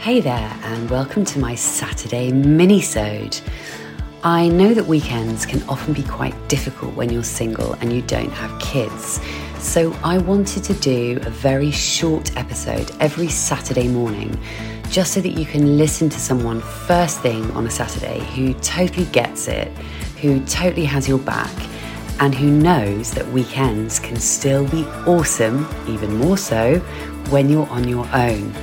Hey there, and welcome to my Saturday mini-sode. I know that weekends can often be quite difficult when you're single and you don't have kids. So I wanted to do a very short episode every Saturday morning just so that you can listen to someone first thing on a Saturday who totally gets it, who totally has your back, and who knows that weekends can still be awesome, even more so when you're on your own.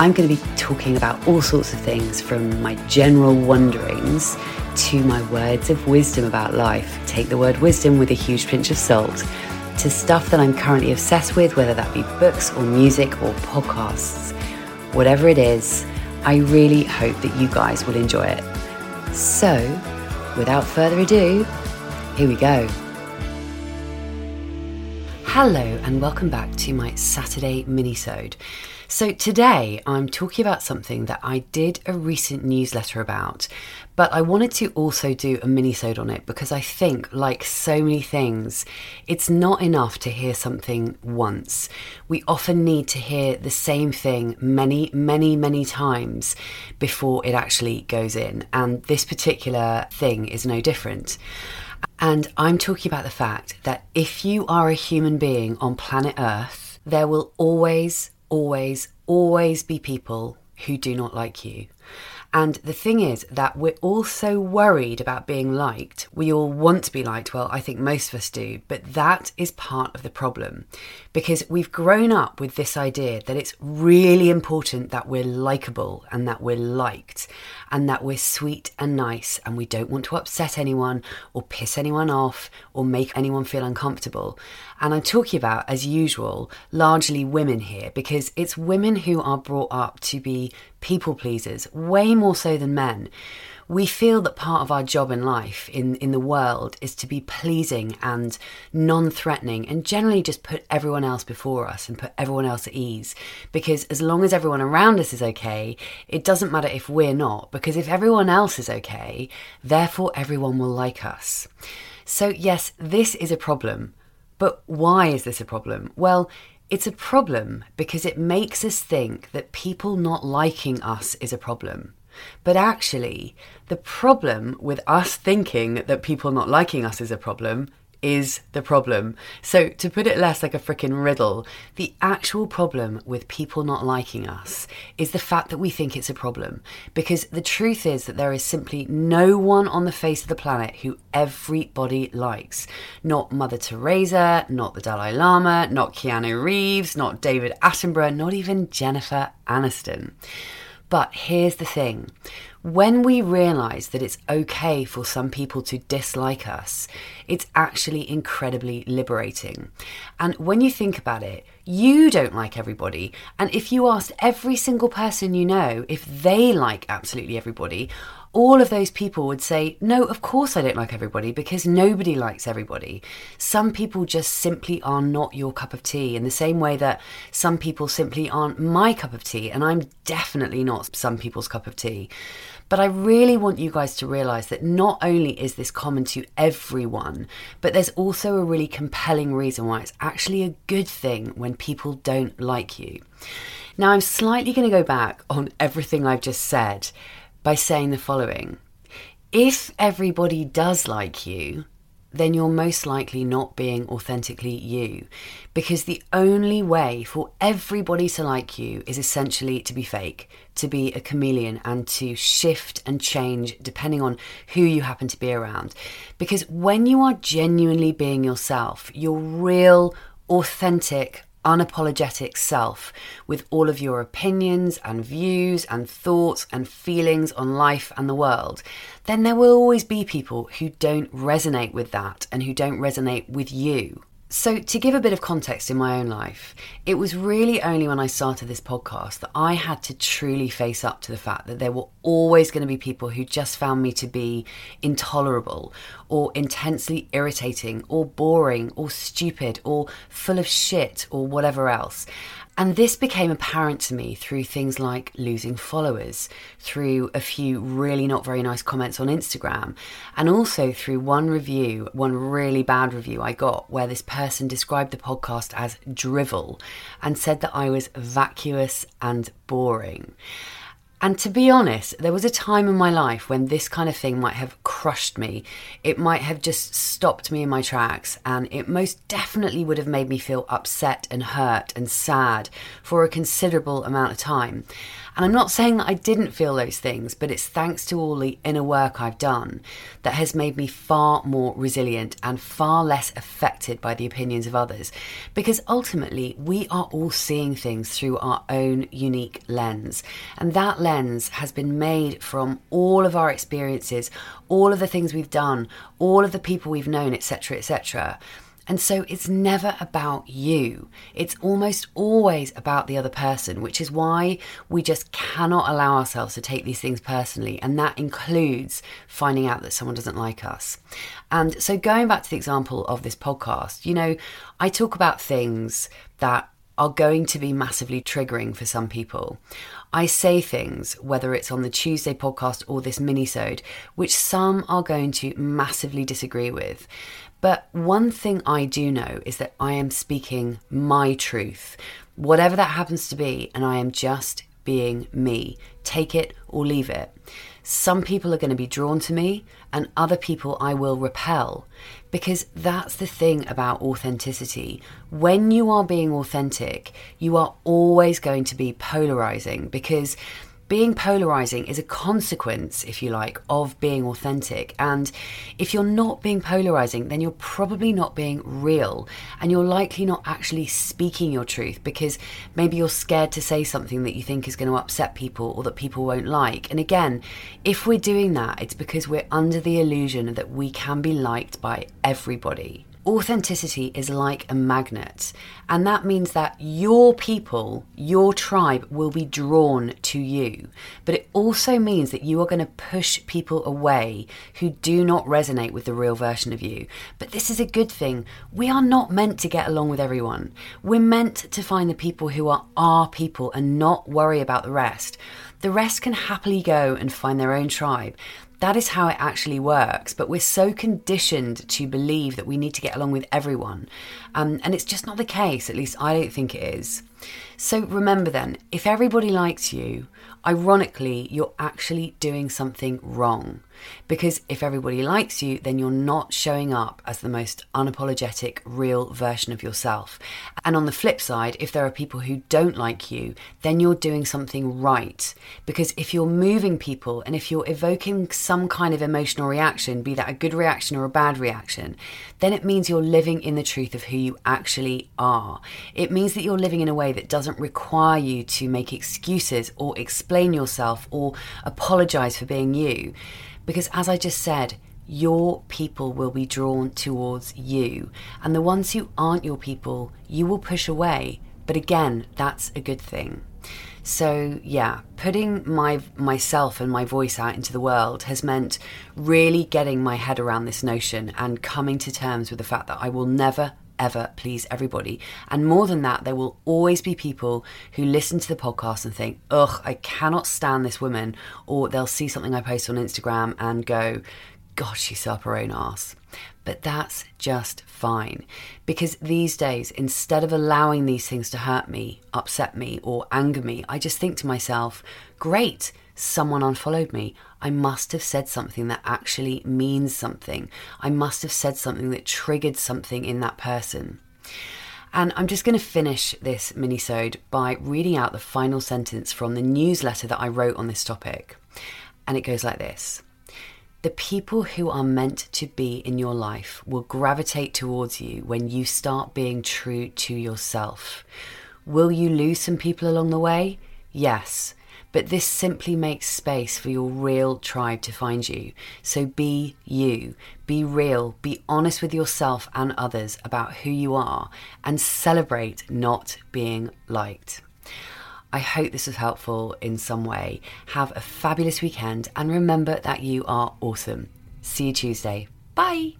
I'm going to be talking about all sorts of things from my general wonderings to my words of wisdom about life. Take the word wisdom with a huge pinch of salt. To stuff that I'm currently obsessed with, whether that be books or music or podcasts. Whatever it is, I really hope that you guys will enjoy it. So, without further ado, here we go. Hello and welcome back to my Saturday minisode. So today I'm talking about something that I did a recent newsletter about, but I wanted to also do a minisode on it because I think like so many things, it's not enough to hear something once. We often need to hear the same thing many, many, many times before it actually goes in, and this particular thing is no different. And I'm talking about the fact that if you are a human being on planet Earth, there will always, always, always be people who do not like you. And the thing is that we're all so worried about being liked. We all want to be liked. Well, I think most of us do. But that is part of the problem because we've grown up with this idea that it's really important that we're likable and that we're liked and that we're sweet and nice and we don't want to upset anyone or piss anyone off or make anyone feel uncomfortable. And I'm talking about, as usual, largely women here because it's women who are brought up to be people pleasers, way more so than men. We feel that part of our job in life, in, in the world, is to be pleasing and non threatening and generally just put everyone else before us and put everyone else at ease. Because as long as everyone around us is okay, it doesn't matter if we're not, because if everyone else is okay, therefore everyone will like us. So, yes, this is a problem. But why is this a problem? Well, it's a problem because it makes us think that people not liking us is a problem. But actually, the problem with us thinking that people not liking us is a problem is the problem. So, to put it less like a freaking riddle, the actual problem with people not liking us is the fact that we think it's a problem. Because the truth is that there is simply no one on the face of the planet who everybody likes. Not Mother Teresa, not the Dalai Lama, not Keanu Reeves, not David Attenborough, not even Jennifer Aniston. But here's the thing when we realize that it's okay for some people to dislike us, it's actually incredibly liberating. And when you think about it, you don't like everybody. And if you asked every single person you know if they like absolutely everybody, all of those people would say, No, of course I don't like everybody because nobody likes everybody. Some people just simply are not your cup of tea, in the same way that some people simply aren't my cup of tea, and I'm definitely not some people's cup of tea. But I really want you guys to realize that not only is this common to everyone, but there's also a really compelling reason why it's actually a good thing when people don't like you. Now, I'm slightly going to go back on everything I've just said by saying the following If everybody does like you, then you're most likely not being authentically you. Because the only way for everybody to like you is essentially to be fake, to be a chameleon, and to shift and change depending on who you happen to be around. Because when you are genuinely being yourself, your real, authentic, unapologetic self with all of your opinions and views and thoughts and feelings on life and the world, then there will always be people who don't resonate with that and who don't resonate with you. So, to give a bit of context in my own life, it was really only when I started this podcast that I had to truly face up to the fact that there were always going to be people who just found me to be intolerable or intensely irritating or boring or stupid or full of shit or whatever else. And this became apparent to me through things like losing followers, through a few really not very nice comments on Instagram, and also through one review, one really bad review I got, where this person described the podcast as drivel and said that I was vacuous and boring. And to be honest, there was a time in my life when this kind of thing might have crushed me. It might have just stopped me in my tracks, and it most definitely would have made me feel upset and hurt and sad for a considerable amount of time. And I'm not saying that I didn't feel those things, but it's thanks to all the inner work I've done that has made me far more resilient and far less affected by the opinions of others. Because ultimately, we are all seeing things through our own unique lens. And that lens has been made from all of our experiences, all of the things we've done, all of the people we've known, etc., etc. And so it's never about you. It's almost always about the other person, which is why we just cannot allow ourselves to take these things personally. And that includes finding out that someone doesn't like us. And so going back to the example of this podcast, you know, I talk about things that are going to be massively triggering for some people. I say things, whether it's on the Tuesday podcast or this minisode, which some are going to massively disagree with. But one thing I do know is that I am speaking my truth, whatever that happens to be, and I am just being me. Take it or leave it. Some people are going to be drawn to me, and other people I will repel. Because that's the thing about authenticity. When you are being authentic, you are always going to be polarizing because being polarizing is a consequence, if you like, of being authentic. And if you're not being polarizing, then you're probably not being real. And you're likely not actually speaking your truth because maybe you're scared to say something that you think is going to upset people or that people won't like. And again, if we're doing that, it's because we're under the illusion that we can be liked by everybody. Authenticity is like a magnet, and that means that your people, your tribe, will be drawn to you. But it also means that you are going to push people away who do not resonate with the real version of you. But this is a good thing. We are not meant to get along with everyone. We're meant to find the people who are our people and not worry about the rest. The rest can happily go and find their own tribe. That is how it actually works. But we're so conditioned to believe that we need to get along with everyone. Um, and it's just not the case. At least I don't think it is. So remember then, if everybody likes you, ironically, you're actually doing something wrong. Because if everybody likes you, then you're not showing up as the most unapologetic, real version of yourself. And on the flip side, if there are people who don't like you, then you're doing something right. Because if you're moving people and if you're evoking some kind of emotional reaction, be that a good reaction or a bad reaction, then it means you're living in the truth of who you actually are. It means that you're living in a way that doesn't require you to make excuses or explain yourself or apologize for being you. Because as I just said, your people will be drawn towards you. And the ones who aren't your people, you will push away. But again, that's a good thing. So yeah, putting my myself and my voice out into the world has meant really getting my head around this notion and coming to terms with the fact that I will never ever please everybody. And more than that, there will always be people who listen to the podcast and think, ugh, I cannot stand this woman. Or they'll see something I post on Instagram and go, God, she's up her own ass. But that's just fine. Because these days, instead of allowing these things to hurt me, upset me, or anger me, I just think to myself, great, someone unfollowed me. I must have said something that actually means something. I must have said something that triggered something in that person. And I'm just going to finish this minisode by reading out the final sentence from the newsletter that I wrote on this topic. And it goes like this. The people who are meant to be in your life will gravitate towards you when you start being true to yourself. Will you lose some people along the way? Yes. but this simply makes space for your real tribe to find you. So be you, be real, be honest with yourself and others about who you are, and celebrate not being liked. I hope this was helpful in some way. Have a fabulous weekend and remember that you are awesome. See you Tuesday. Bye.